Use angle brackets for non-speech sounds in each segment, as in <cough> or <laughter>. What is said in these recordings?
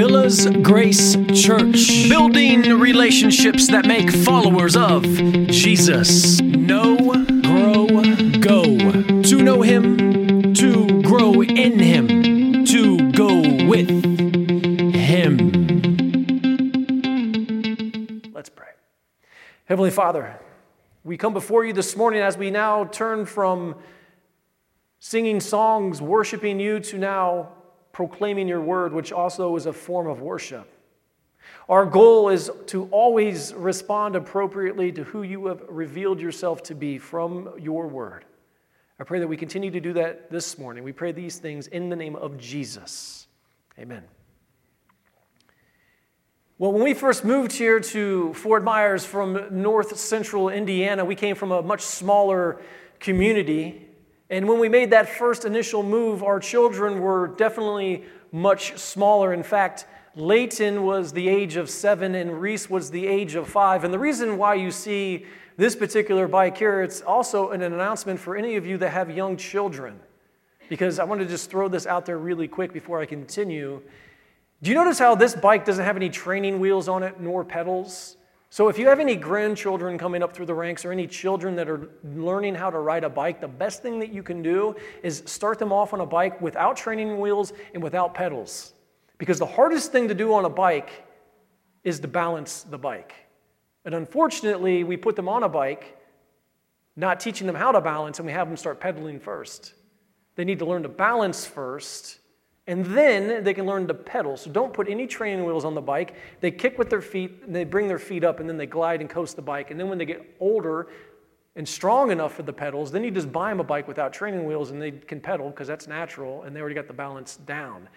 Villas Grace Church. Building relationships that make followers of Jesus. Know, grow, go. To know Him, to grow in Him, to go with Him. Let's pray. Heavenly Father, we come before you this morning as we now turn from singing songs, worshiping you, to now proclaiming your word, which also is a form of worship. Our goal is to always respond appropriately to who you have revealed yourself to be from your word. I pray that we continue to do that this morning. We pray these things in the name of Jesus. Amen. Well, when we first moved here to Fort Myers from north central Indiana, we came from a much smaller community. And when we made that first initial move, our children were definitely much smaller. In fact, Layton was the age of seven and Reese was the age of five. And the reason why you see this particular bike here, it's also an announcement for any of you that have young children. Because I want to just throw this out there really quick before I continue. Do you notice how this bike doesn't have any training wheels on it nor pedals? So, if you have any grandchildren coming up through the ranks or any children that are learning how to ride a bike, the best thing that you can do is start them off on a bike without training wheels and without pedals. Because the hardest thing to do on a bike is to balance the bike. And unfortunately, we put them on a bike, not teaching them how to balance, and we have them start pedaling first. They need to learn to balance first and then they can learn to pedal. So don't put any training wheels on the bike. They kick with their feet, and they bring their feet up, and then they glide and coast the bike. And then when they get older and strong enough for the pedals, then you just buy them a bike without training wheels and they can pedal because that's natural and they already got the balance down.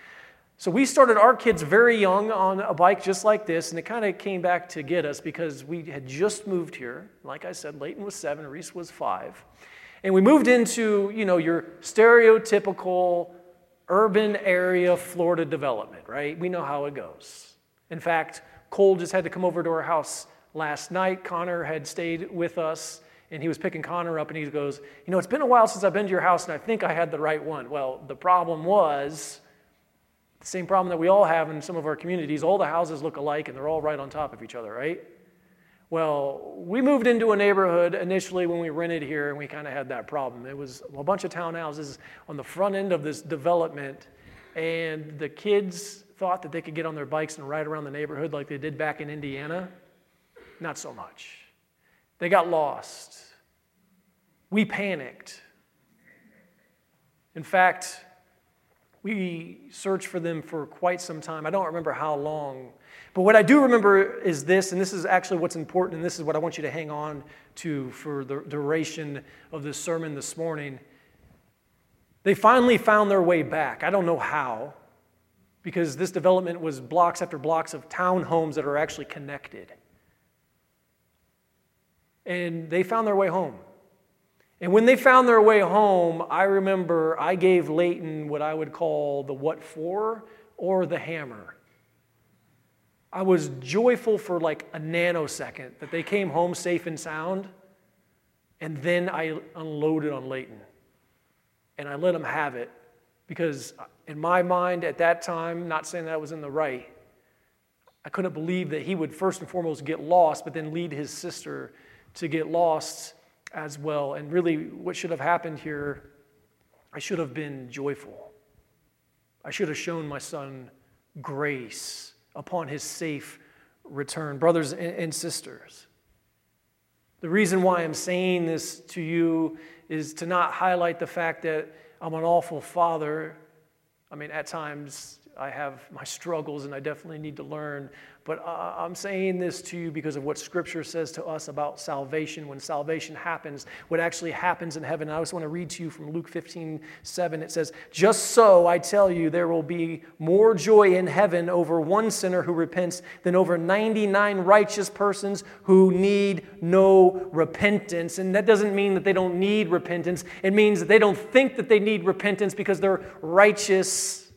So we started our kids very young on a bike just like this, and it kind of came back to get us because we had just moved here. Like I said, Leighton was seven, Reese was five. And we moved into, you know, your stereotypical urban area Florida development, right? We know how it goes. In fact, Cole just had to come over to our house last night. Connor had stayed with us and he was picking Connor up and he goes, You know, it's been a while since I've been to your house and I think I had the right one. Well, the problem was the same problem that we all have in some of our communities. All the houses look alike and they're all right on top of each other, right? Well, we moved into a neighborhood initially when we rented here, and we kind of had that problem. It was a bunch of townhouses on the front end of this development, and the kids thought that they could get on their bikes and ride around the neighborhood like they did back in Indiana. Not so much. They got lost. We panicked. In fact, we searched for them for quite some time. I don't remember how long but what I do remember is this, and this is actually what's important, and this is what I want you to hang on to for the duration of this sermon this morning. They finally found their way back. I don't know how, because this development was blocks after blocks of townhomes that are actually connected. And they found their way home. And when they found their way home, I remember I gave Layton what I would call the what for or the hammer. I was joyful for like a nanosecond that they came home safe and sound. And then I unloaded on Layton. And I let him have it because, uh, in my mind at that time, not saying that I was in the right, I couldn't believe that he would first and foremost get lost, but then lead his sister to get lost as well. And really, what should have happened here, I should have been joyful. I should have shown my son grace upon his safe return. Brothers and sisters, the reason why I'm saying this to you is to not highlight the fact that I'm an awful father. I mean, at times I have my struggles and I definitely need to learn but I'm saying this to you because of what Scripture says to us about salvation. When salvation happens, what actually happens in heaven. I just want to read to you from Luke 15 7. It says, Just so I tell you, there will be more joy in heaven over one sinner who repents than over 99 righteous persons who need no repentance. And that doesn't mean that they don't need repentance, it means that they don't think that they need repentance because they're righteous,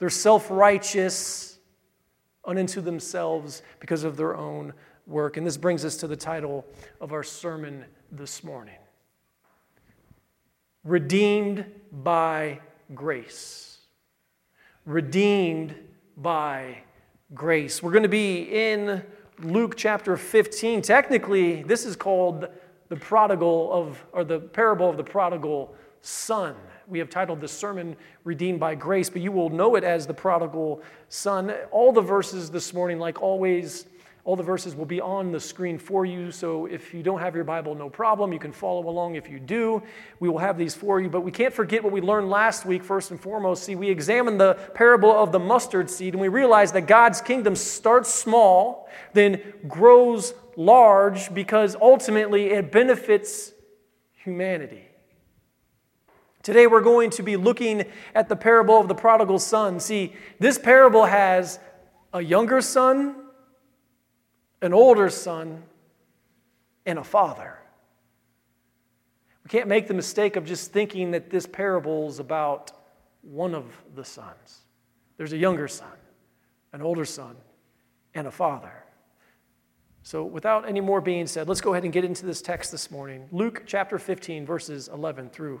they're self righteous unto themselves because of their own work. And this brings us to the title of our sermon this morning Redeemed by Grace. Redeemed by grace. We're going to be in Luke chapter 15. Technically, this is called the prodigal of, or the parable of the prodigal son. We have titled the sermon Redeemed by Grace, but you will know it as the prodigal son. All the verses this morning, like always, all the verses will be on the screen for you. So if you don't have your Bible, no problem. You can follow along if you do. We will have these for you. But we can't forget what we learned last week, first and foremost. See, we examined the parable of the mustard seed, and we realized that God's kingdom starts small, then grows large because ultimately it benefits humanity. Today we're going to be looking at the parable of the prodigal son. See, this parable has a younger son an older son, and a father. We can't make the mistake of just thinking that this parable is about one of the sons. There's a younger son, an older son, and a father. So, without any more being said, let's go ahead and get into this text this morning. Luke chapter 15, verses 11 through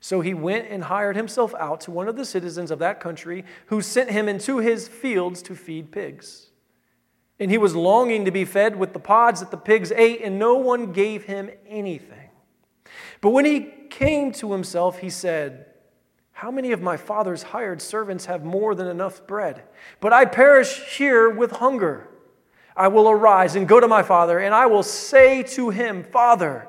So he went and hired himself out to one of the citizens of that country, who sent him into his fields to feed pigs. And he was longing to be fed with the pods that the pigs ate, and no one gave him anything. But when he came to himself, he said, How many of my father's hired servants have more than enough bread? But I perish here with hunger. I will arise and go to my father, and I will say to him, Father,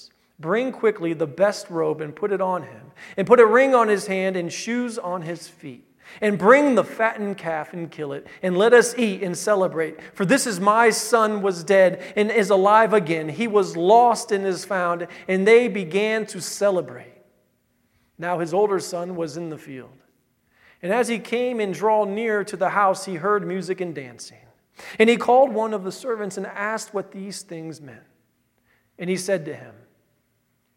Bring quickly the best robe and put it on him, and put a ring on his hand and shoes on his feet and bring the fattened calf and kill it, and let us eat and celebrate. For this is my son was dead and is alive again. He was lost and is found, and they began to celebrate. Now his older son was in the field. And as he came and drew near to the house, he heard music and dancing. And he called one of the servants and asked what these things meant. And he said to him,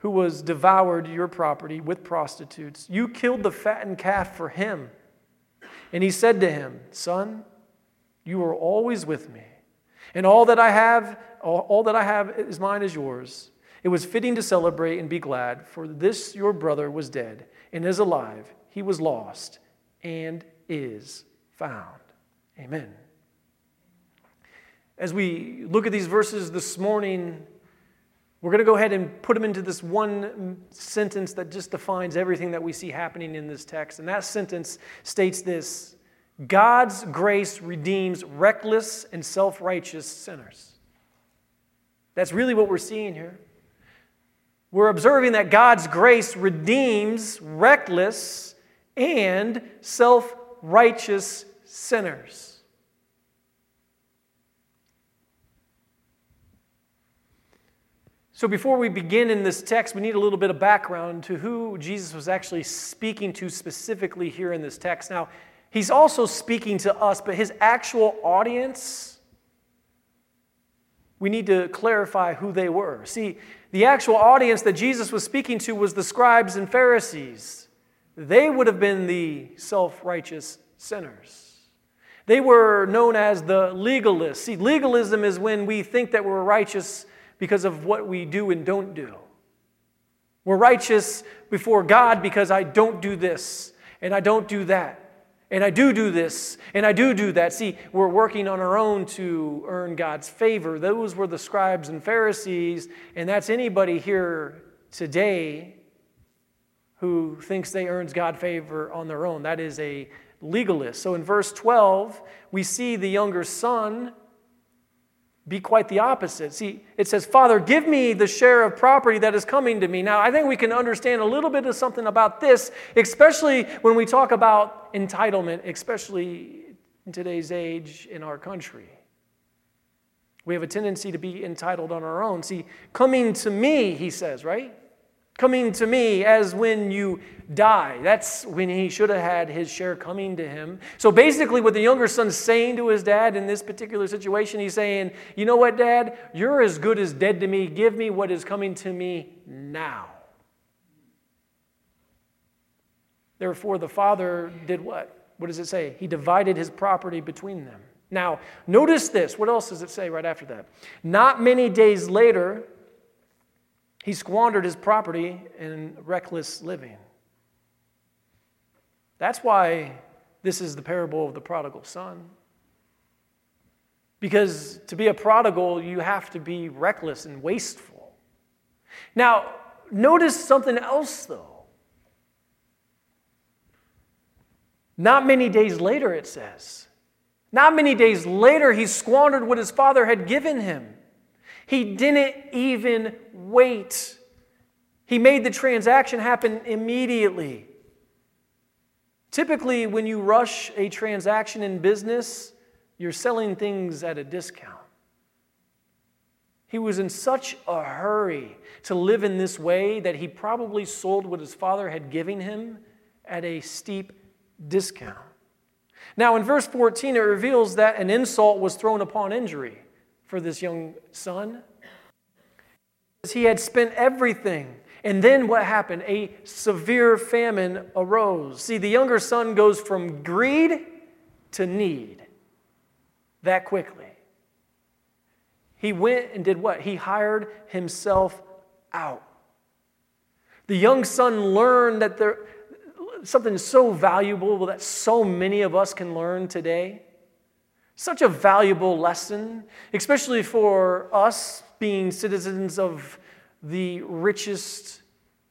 who was devoured your property with prostitutes. You killed the fattened calf for him. And he said to him, Son, you are always with me, and all that I have, all that I have is mine is yours. It was fitting to celebrate and be glad, for this your brother was dead and is alive. He was lost and is found. Amen. As we look at these verses this morning, we're going to go ahead and put them into this one sentence that just defines everything that we see happening in this text. And that sentence states this God's grace redeems reckless and self righteous sinners. That's really what we're seeing here. We're observing that God's grace redeems reckless and self righteous sinners. So, before we begin in this text, we need a little bit of background to who Jesus was actually speaking to specifically here in this text. Now, he's also speaking to us, but his actual audience, we need to clarify who they were. See, the actual audience that Jesus was speaking to was the scribes and Pharisees. They would have been the self righteous sinners. They were known as the legalists. See, legalism is when we think that we're righteous because of what we do and don't do. We're righteous before God because I don't do this and I don't do that. And I do do this, and I do do that. See, we're working on our own to earn God's favor. Those were the scribes and Pharisees, and that's anybody here today who thinks they earns God favor on their own. That is a legalist. So in verse 12, we see the younger son be quite the opposite. See, it says, Father, give me the share of property that is coming to me. Now, I think we can understand a little bit of something about this, especially when we talk about entitlement, especially in today's age in our country. We have a tendency to be entitled on our own. See, coming to me, he says, right? Coming to me as when you die. That's when he should have had his share coming to him. So basically, what the younger son's saying to his dad in this particular situation, he's saying, You know what, dad? You're as good as dead to me. Give me what is coming to me now. Therefore, the father did what? What does it say? He divided his property between them. Now, notice this. What else does it say right after that? Not many days later, he squandered his property in reckless living. That's why this is the parable of the prodigal son. Because to be a prodigal, you have to be reckless and wasteful. Now, notice something else, though. Not many days later, it says. Not many days later, he squandered what his father had given him. He didn't even wait. He made the transaction happen immediately. Typically, when you rush a transaction in business, you're selling things at a discount. He was in such a hurry to live in this way that he probably sold what his father had given him at a steep discount. Now, in verse 14, it reveals that an insult was thrown upon injury for this young son. He had spent everything. And then what happened? A severe famine arose. See, the younger son goes from greed to need that quickly. He went and did what? He hired himself out. The young son learned that there something so valuable that so many of us can learn today such a valuable lesson, especially for us being citizens of the richest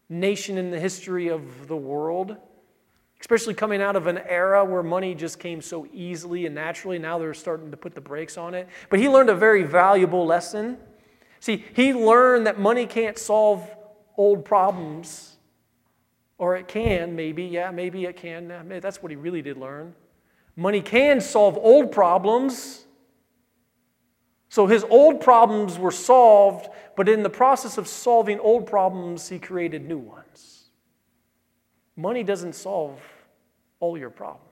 nation in the history of the world, especially coming out of an era where money just came so easily and naturally. Now they're starting to put the brakes on it. But he learned a very valuable lesson. See, he learned that money can't solve old problems. Or it can, maybe. Yeah, maybe it can. That's what he really did learn. Money can solve old problems. So his old problems were solved, but in the process of solving old problems, he created new ones. Money doesn't solve all your problems.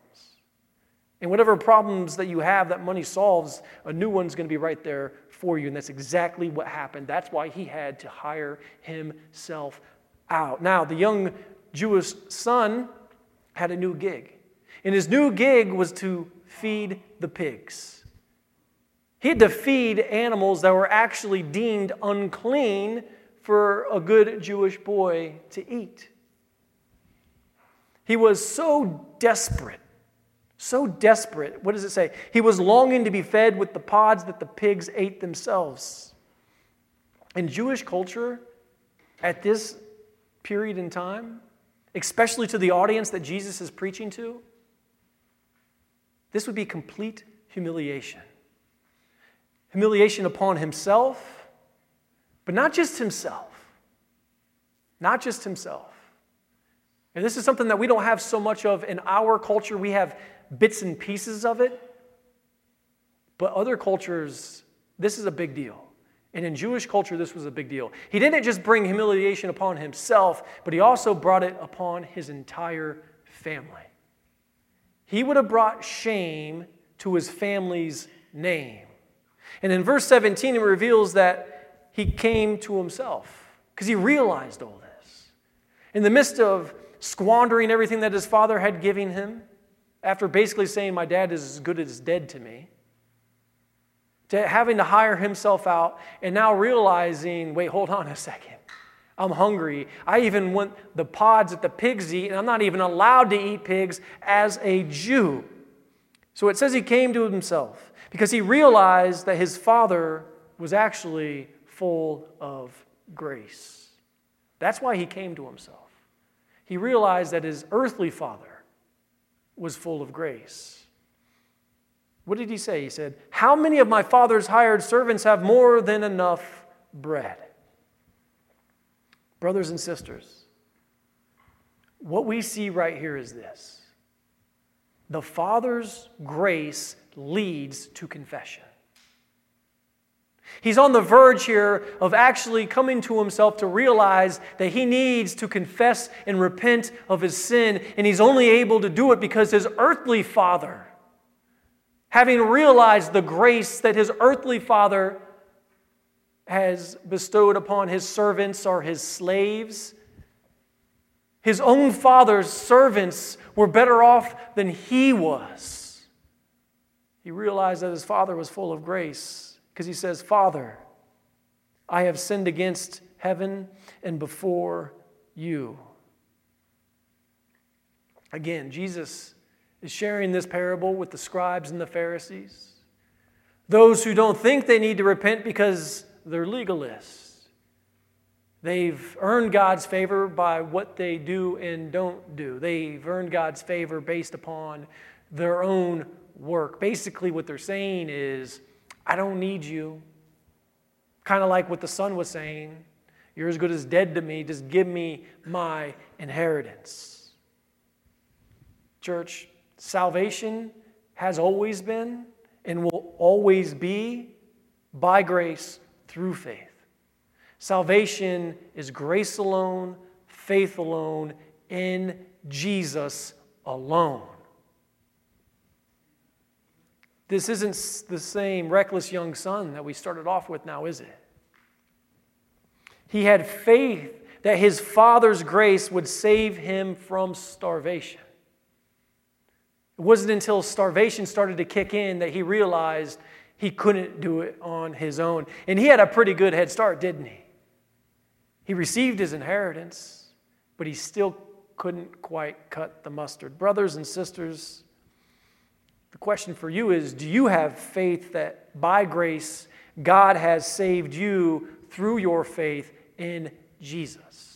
And whatever problems that you have that money solves, a new one's going to be right there for you. And that's exactly what happened. That's why he had to hire himself out. Now, the young Jewish son had a new gig. And his new gig was to feed the pigs. He had to feed animals that were actually deemed unclean for a good Jewish boy to eat. He was so desperate, so desperate. What does it say? He was longing to be fed with the pods that the pigs ate themselves. In Jewish culture, at this period in time, especially to the audience that Jesus is preaching to, this would be complete humiliation. Humiliation upon himself, but not just himself. Not just himself. And this is something that we don't have so much of in our culture. We have bits and pieces of it. But other cultures, this is a big deal. And in Jewish culture, this was a big deal. He didn't just bring humiliation upon himself, but he also brought it upon his entire family he would have brought shame to his family's name. And in verse 17, it reveals that he came to himself because he realized all this. In the midst of squandering everything that his father had given him, after basically saying, My dad is as good as dead to me, to having to hire himself out, and now realizing, wait, hold on a second. I'm hungry. I even want the pods that the pigs eat, and I'm not even allowed to eat pigs as a Jew. So it says he came to himself because he realized that his father was actually full of grace. That's why he came to himself. He realized that his earthly father was full of grace. What did he say? He said, How many of my father's hired servants have more than enough bread? Brothers and sisters, what we see right here is this the Father's grace leads to confession. He's on the verge here of actually coming to himself to realize that he needs to confess and repent of his sin, and he's only able to do it because his earthly father, having realized the grace that his earthly father has bestowed upon his servants or his slaves. His own father's servants were better off than he was. He realized that his father was full of grace because he says, Father, I have sinned against heaven and before you. Again, Jesus is sharing this parable with the scribes and the Pharisees. Those who don't think they need to repent because they're legalists. They've earned God's favor by what they do and don't do. They've earned God's favor based upon their own work. Basically, what they're saying is, I don't need you. Kind of like what the son was saying You're as good as dead to me. Just give me my inheritance. Church, salvation has always been and will always be by grace through faith. Salvation is grace alone, faith alone, in Jesus alone. This isn't the same reckless young son that we started off with now, is it? He had faith that his father's grace would save him from starvation. It wasn't until starvation started to kick in that he realized he couldn't do it on his own. And he had a pretty good head start, didn't he? He received his inheritance, but he still couldn't quite cut the mustard. Brothers and sisters, the question for you is do you have faith that by grace God has saved you through your faith in Jesus?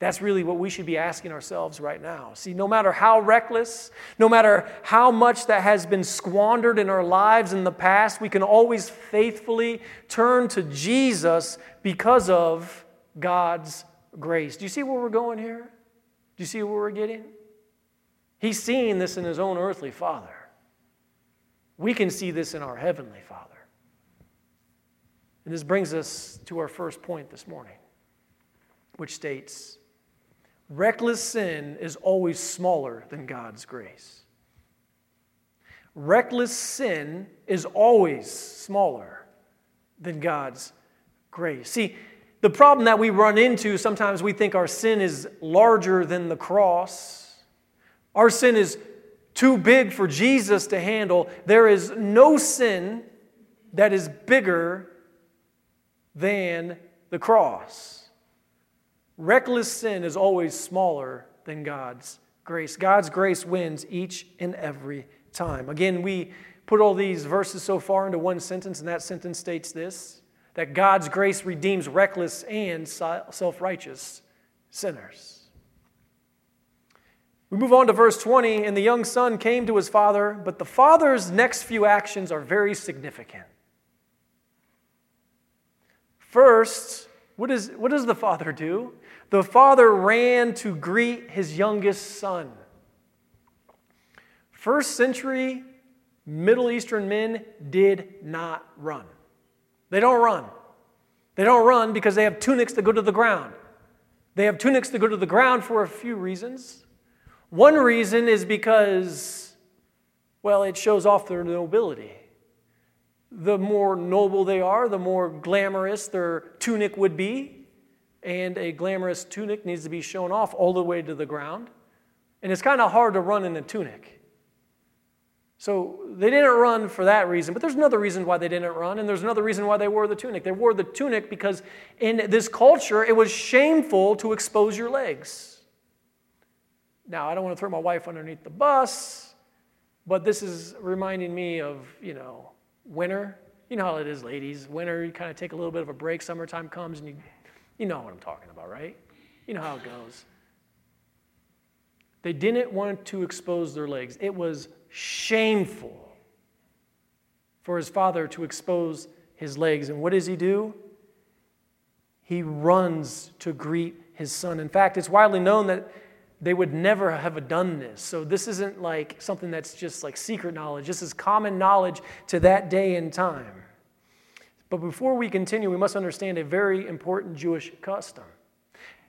That's really what we should be asking ourselves right now. See, no matter how reckless, no matter how much that has been squandered in our lives in the past, we can always faithfully turn to Jesus because of God's grace. Do you see where we're going here? Do you see where we're getting? He's seeing this in his own earthly father. We can see this in our heavenly father. And this brings us to our first point this morning, which states Reckless sin is always smaller than God's grace. Reckless sin is always smaller than God's grace. See, the problem that we run into sometimes we think our sin is larger than the cross. Our sin is too big for Jesus to handle. There is no sin that is bigger than the cross. Reckless sin is always smaller than God's grace. God's grace wins each and every time. Again, we put all these verses so far into one sentence, and that sentence states this that God's grace redeems reckless and self righteous sinners. We move on to verse 20, and the young son came to his father, but the father's next few actions are very significant. First, what, is, what does the father do? The father ran to greet his youngest son. First century Middle Eastern men did not run. They don't run. They don't run because they have tunics that go to the ground. They have tunics that go to the ground for a few reasons. One reason is because, well, it shows off their nobility. The more noble they are, the more glamorous their tunic would be and a glamorous tunic needs to be shown off all the way to the ground. And it's kind of hard to run in a tunic. So they didn't run for that reason, but there's another reason why they didn't run, and there's another reason why they wore the tunic. They wore the tunic because in this culture it was shameful to expose your legs. Now, I don't want to throw my wife underneath the bus, but this is reminding me of, you know, winter. You know how it is, ladies. Winter, you kind of take a little bit of a break, summertime comes, and you, you know what I'm talking about, right? You know how it goes. They didn't want to expose their legs. It was shameful for his father to expose his legs. And what does he do? He runs to greet his son. In fact, it's widely known that they would never have done this. So this isn't like something that's just like secret knowledge. This is common knowledge to that day and time. But before we continue, we must understand a very important Jewish custom.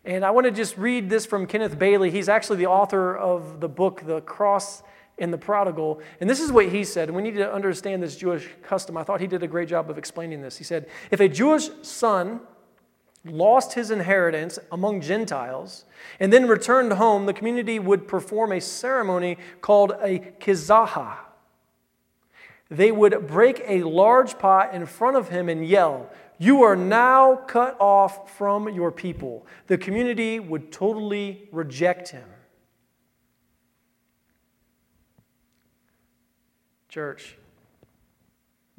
And I want to just read this from Kenneth Bailey. He's actually the author of the book, The Cross and the Prodigal. And this is what he said, and we need to understand this Jewish custom. I thought he did a great job of explaining this. He said, If a Jewish son lost his inheritance among Gentiles and then returned home, the community would perform a ceremony called a kezazah. They would break a large pot in front of him and yell, You are now cut off from your people. The community would totally reject him. Church,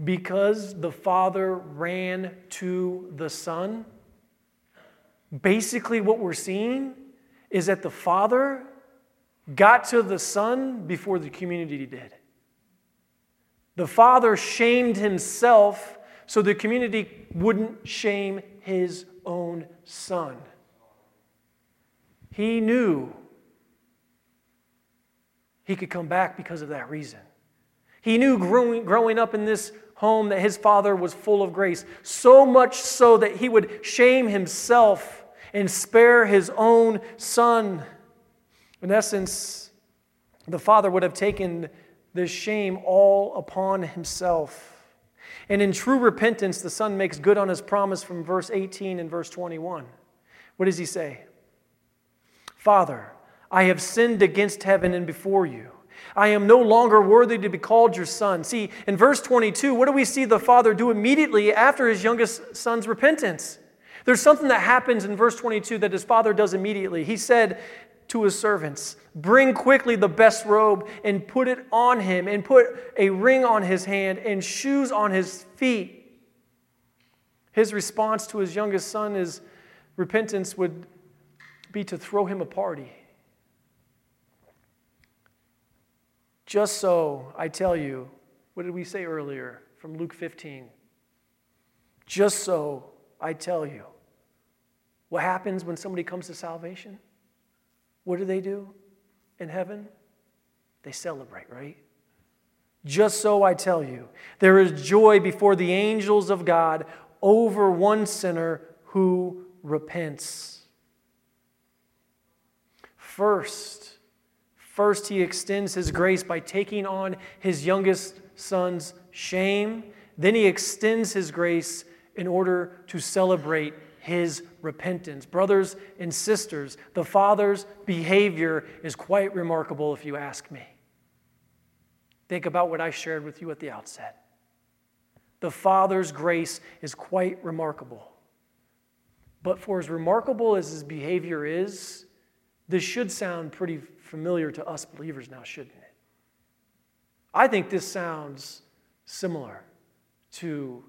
because the Father ran to the Son, basically what we're seeing is that the Father got to the Son before the community did. The Father shamed himself so the community wouldn't shame his own Son. He knew he could come back because of that reason. He knew growing, growing up in this home that his father was full of grace, so much so that he would shame himself and spare his own son. In essence, the father would have taken this shame all upon himself. And in true repentance, the son makes good on his promise from verse 18 and verse 21. What does he say? Father, I have sinned against heaven and before you. I am no longer worthy to be called your son. See, in verse 22, what do we see the father do immediately after his youngest son's repentance? There's something that happens in verse 22 that his father does immediately. He said to his servants, Bring quickly the best robe and put it on him, and put a ring on his hand and shoes on his feet. His response to his youngest son is repentance would be to throw him a party. Just so, I tell you, what did we say earlier from Luke 15? Just so, I tell you. What happens when somebody comes to salvation? What do they do in heaven? They celebrate, right? Just so I tell you, there is joy before the angels of God over one sinner who repents. First, First, he extends his grace by taking on his youngest son's shame. Then he extends his grace in order to celebrate his repentance. Brothers and sisters, the Father's behavior is quite remarkable if you ask me. Think about what I shared with you at the outset. The Father's grace is quite remarkable. But for as remarkable as his behavior is, this should sound pretty familiar to us believers now, shouldn't it? I think this sounds similar to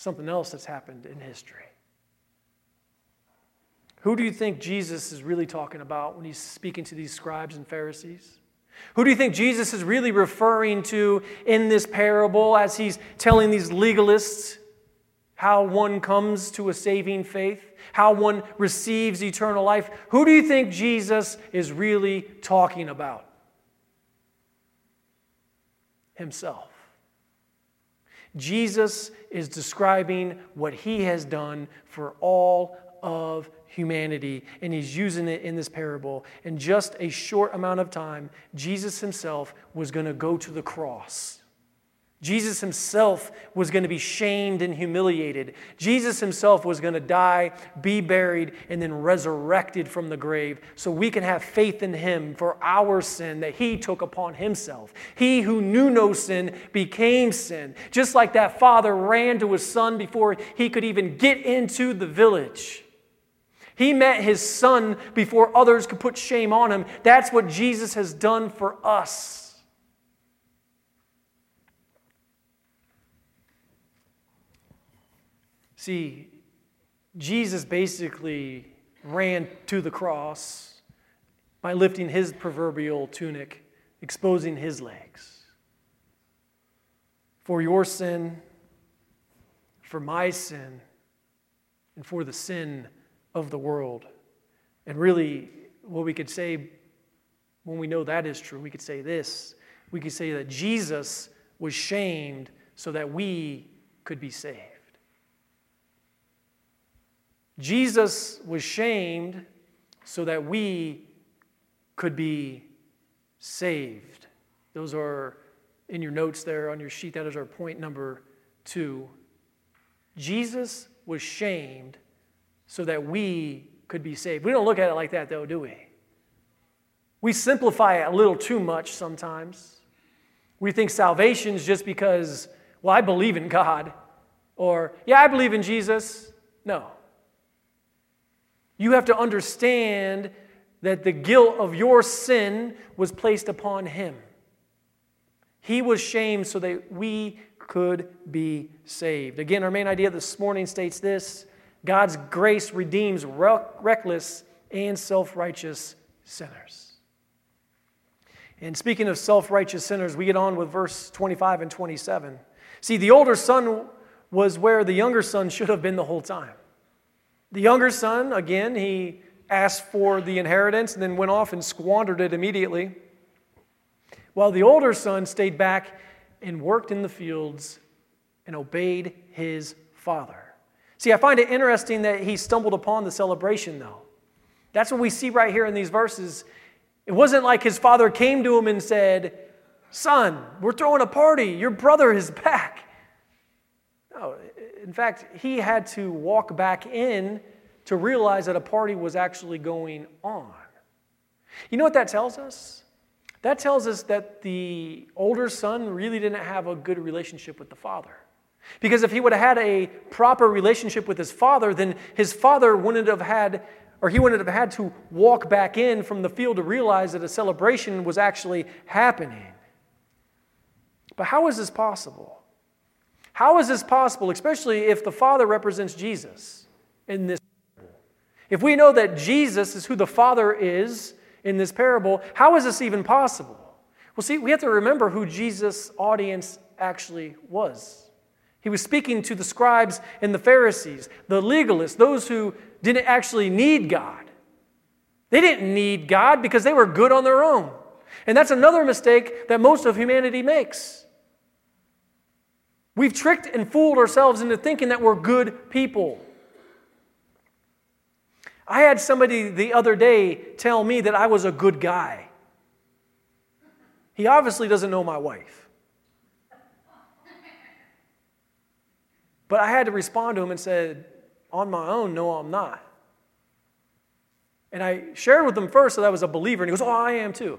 something else that's happened in history. Who do you think Jesus is really talking about when he's speaking to these scribes and Pharisees? Who do you think Jesus is really referring to in this parable as he's telling these legalists how one comes to a saving faith? how one receives eternal life. Who do you think Jesus is really talking about? Himself. Jesus is describing what he has done for all of humanity, and he's using it in this parable. In just a short amount of time, Jesus himself was going to go to the cross Jesus himself was going to be shamed and humiliated. Jesus himself was going to die, be buried, and then resurrected from the grave so we can have faith in him for our sin that he took upon himself. He who knew no sin became sin. Just like that father ran to his son before he could even get into the village. He met his son before others could put shame on him. That's what Jesus has done for us. See, Jesus basically ran to the cross by lifting his proverbial tunic, exposing his legs. For your sin, for my sin, and for the sin of the world. And really, what we could say when we know that is true, we could say this. We could say that Jesus was shamed so that we could be saved. Jesus was shamed so that we could be saved. Those are in your notes there on your sheet. That is our point number two. Jesus was shamed so that we could be saved. We don't look at it like that, though, do we? We simplify it a little too much sometimes. We think salvation is just because, well, I believe in God, or, yeah, I believe in Jesus. No. You have to understand that the guilt of your sin was placed upon him. He was shamed so that we could be saved. Again, our main idea this morning states this God's grace redeems reckless and self righteous sinners. And speaking of self righteous sinners, we get on with verse 25 and 27. See, the older son was where the younger son should have been the whole time. The younger son, again, he asked for the inheritance and then went off and squandered it immediately. While the older son stayed back and worked in the fields and obeyed his father. See, I find it interesting that he stumbled upon the celebration, though. That's what we see right here in these verses. It wasn't like his father came to him and said, Son, we're throwing a party. Your brother is back. No, in fact, he had to walk back in to realize that a party was actually going on. You know what that tells us? That tells us that the older son really didn't have a good relationship with the father. Because if he would have had a proper relationship with his father, then his father wouldn't have had, or he wouldn't have had to walk back in from the field to realize that a celebration was actually happening. But how is this possible? How is this possible, especially if the Father represents Jesus in this parable? If we know that Jesus is who the Father is in this parable, how is this even possible? Well, see, we have to remember who Jesus' audience actually was. He was speaking to the scribes and the Pharisees, the legalists, those who didn't actually need God. They didn't need God because they were good on their own. And that's another mistake that most of humanity makes. We've tricked and fooled ourselves into thinking that we're good people. I had somebody the other day tell me that I was a good guy. He obviously doesn't know my wife. But I had to respond to him and said, on my own, no, I'm not. And I shared with him first that I was a believer, and he goes, Oh, I am too.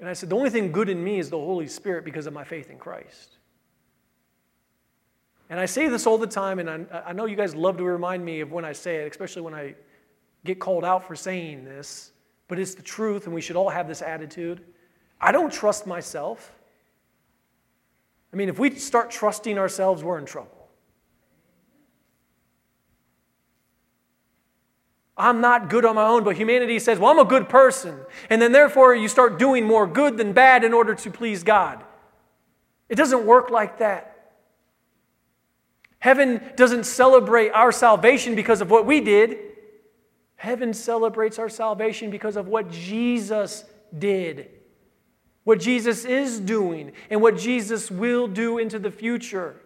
And I said, The only thing good in me is the Holy Spirit because of my faith in Christ. And I say this all the time, and I, I, know you guys love to remind me of when I say it, especially when I get called out for saying this, but it's the truth, and we should all have this attitude. I don't trust myself. I mean, if we start trusting ourselves, we're in trouble. I'm not good on my own, but humanity says, well, I'm a good person. And then therefore you start doing more good than bad in order to please God. It doesn't work like that. Heaven doesn't celebrate our salvation because of what we did. Heaven celebrates our salvation because of what Jesus did, what Jesus is doing, and what Jesus will do into the future.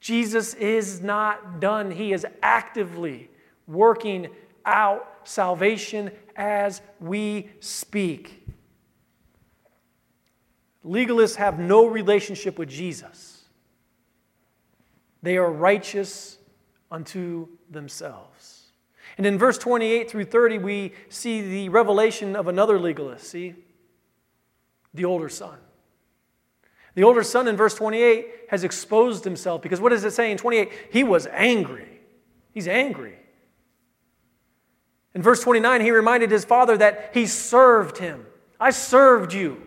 Jesus is not done, He is actively working out salvation as we speak. Legalists have no relationship with Jesus. They are righteous unto themselves. And in verse 28 through 30, we see the revelation of another legalist. See? The older son. The older son in verse 28 has exposed himself because what does it say in 28? He was angry. He's angry. In verse 29, he reminded his father that he served him. I served you,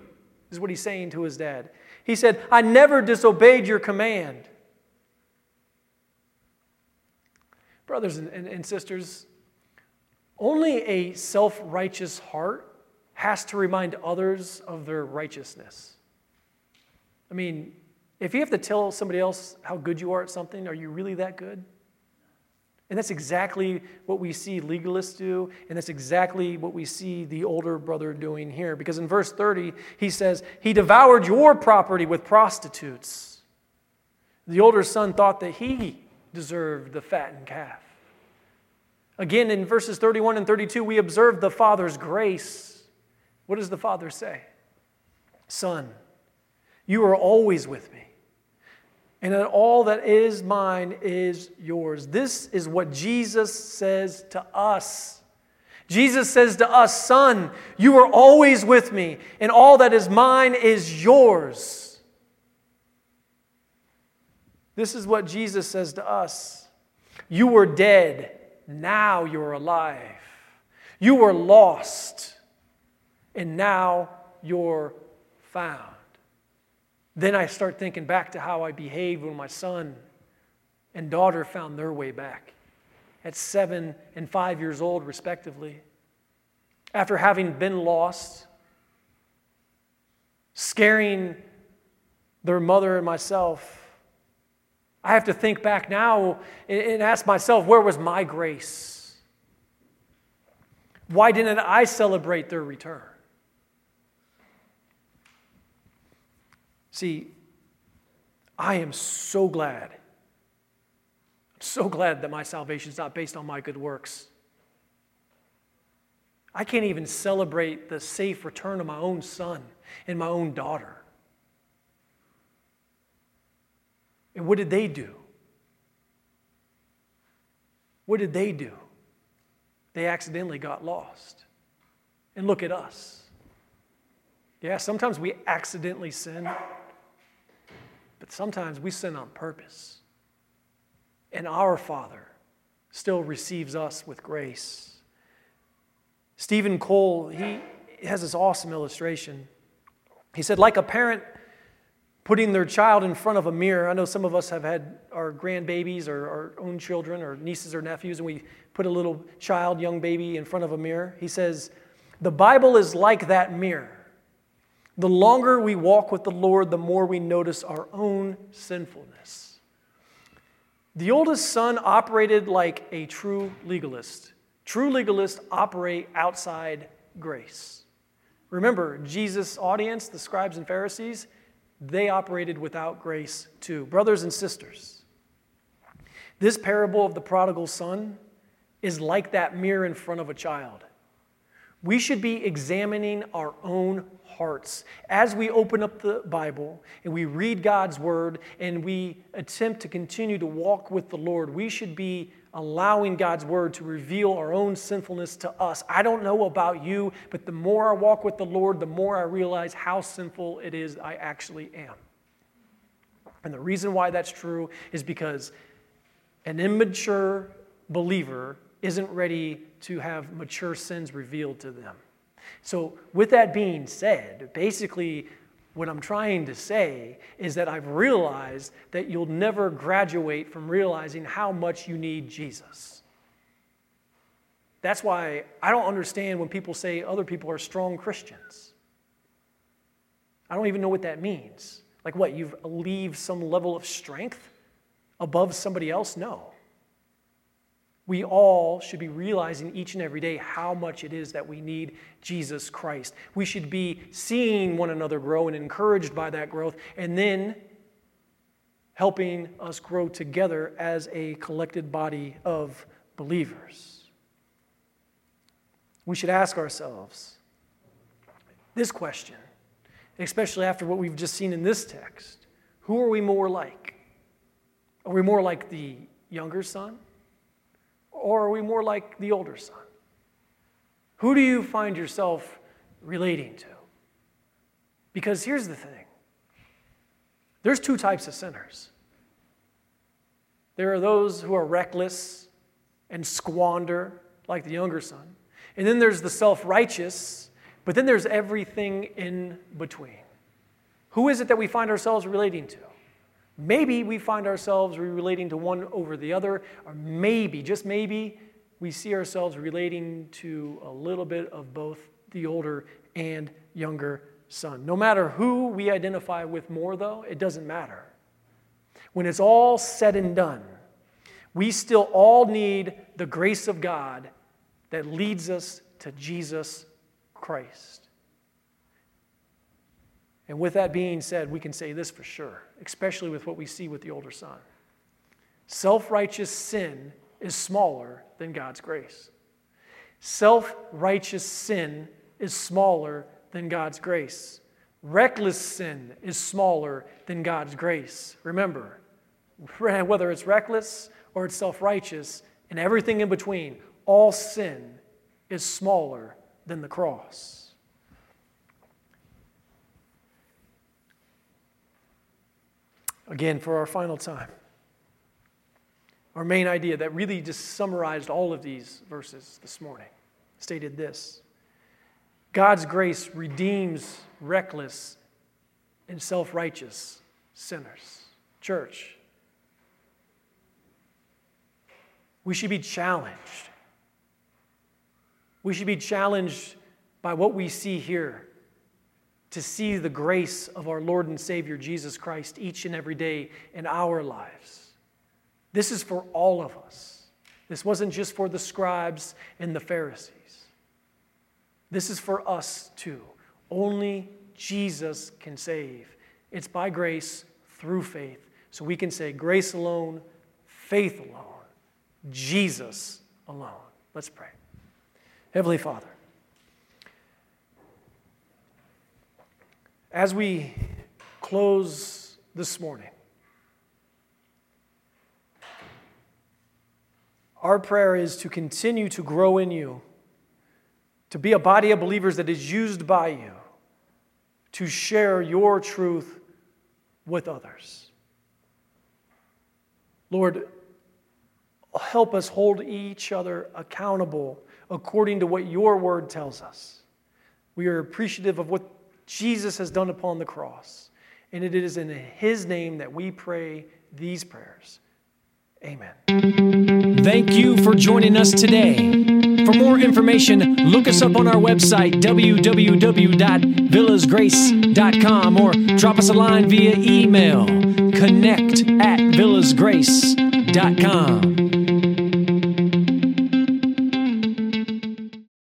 is what he's saying to his dad. He said, I never disobeyed your command. Brothers and, and, and sisters, only a self righteous heart has to remind others of their righteousness. I mean, if you have to tell somebody else how good you are at something, are you really that good? And that's exactly what we see legalists do, and that's exactly what we see the older brother doing here. Because in verse 30, he says, He devoured your property with prostitutes. The older son thought that he deserved the fattened calf. Again, in verses 31 and 32, we observe the father's grace. What does the father say? Son, you are always with me and that all that is mine is yours. This is what Jesus says to us. Jesus says to us, Son, you are always with me, and all that is mine is yours. This is what Jesus says to us. You were dead, now you're alive. You were lost, and now you're found. Then I start thinking back to how I behaved when my son and daughter found their way back at seven and five years old, respectively. After having been lost, scaring their mother and myself, I have to think back now and ask myself, where was my grace? Why didn't I celebrate their return? See, I am so glad. I'm so glad that my salvation is not based on my good works. I can't even celebrate the safe return of my own son and my own daughter. And what did they do? What did they do? They accidentally got lost. And look at us. Yeah, sometimes we accidentally sin. But sometimes we sin on purpose. And our Father still receives us with grace. Steven Cole, he has this awesome illustration. He said, like a parent putting their child in front of a mirror. I know some of us have had our grandbabies or our own children or nieces or nephews, and we put a little child, young baby, in front of a mirror. He says, The Bible is like that mirror. The longer we walk with the Lord, the more we notice our own sinfulness. The oldest son operated like a true legalist. True legalists operate outside grace. Remember, Jesus' audience, the scribes and Pharisees, they operated without grace too. Brothers and sisters, this parable of the prodigal son is like that mirror in front of a child. We should be examining our own hearts as we open up the Bible and we read God's word and we attempt to continue to walk with the Lord. We should be allowing God's word to reveal our own sinfulness to us. I don't know about you, but the more I walk with the Lord, the more I realize how sinful it is I actually am. And the reason why that's true is because an immature believer isn't ready to have mature sins revealed to them. So, with that being said, basically, what I'm trying to say is that I've realized that you'll never graduate from realizing how much you need Jesus. That's why I don't understand when people say other people are strong Christians. I don't even know what that means. Like, what, you've leave some level of strength above somebody else? No we all should be realizing each and every day how much it is that we need Jesus Christ. We should be seeing one another grow and encouraged by that growth, and then helping us grow together as a collected body of believers. We should ask ourselves this question especially after what we've just seen in this text. Who are we more like? Are we more like the younger son? Or are we more like the older son? Who do you find yourself relating to? Because here's the thing there's two types of sinners. There are those who are reckless and squander, like the younger son. And then there's the self righteous, but then there's everything in between. Who is it that we find ourselves relating to? Maybe we find ourselves relating to one over the other, or maybe, just maybe, we see ourselves relating to a little bit of both the older and younger son. No matter who we identify with more, though, it doesn't matter. When it's all said and done, we still all need the grace of God that leads us to Jesus Christ. And with that being said, we can say this for sure, especially with what we see with the older son. Self righteous sin is smaller than God's grace. Self righteous sin is smaller than God's grace. Reckless sin is smaller than God's grace. Remember, <laughs> whether it's reckless or it's self righteous and everything in between, all sin is smaller than the cross. Again, for our final time, our main idea that really just summarized all of these verses this morning stated this God's grace redeems reckless and self righteous sinners. Church, we should be challenged. We should be challenged by what we see here to see the grace of our Lord and Savior Jesus Christ each and every day in our lives. This is for all of us. This wasn't just for the scribes and the Pharisees. This is for us too. Only Jesus can save. It's by grace through faith. So we can say, grace alone, faith alone, Jesus alone. Let's pray. Heavenly Father, As we close this morning, our prayer is to continue to grow in you, to be a body of believers that is used by you to share your truth with others. Lord, help us hold each other accountable according to what your word tells us. We are appreciative of what Jesus has done upon the cross. And it is in His name that we pray these prayers. Amen. Thank you for joining us today. For more information, look us up on our website, www.villasgrace.com, or drop us a line via email, connect at villasgrace.com.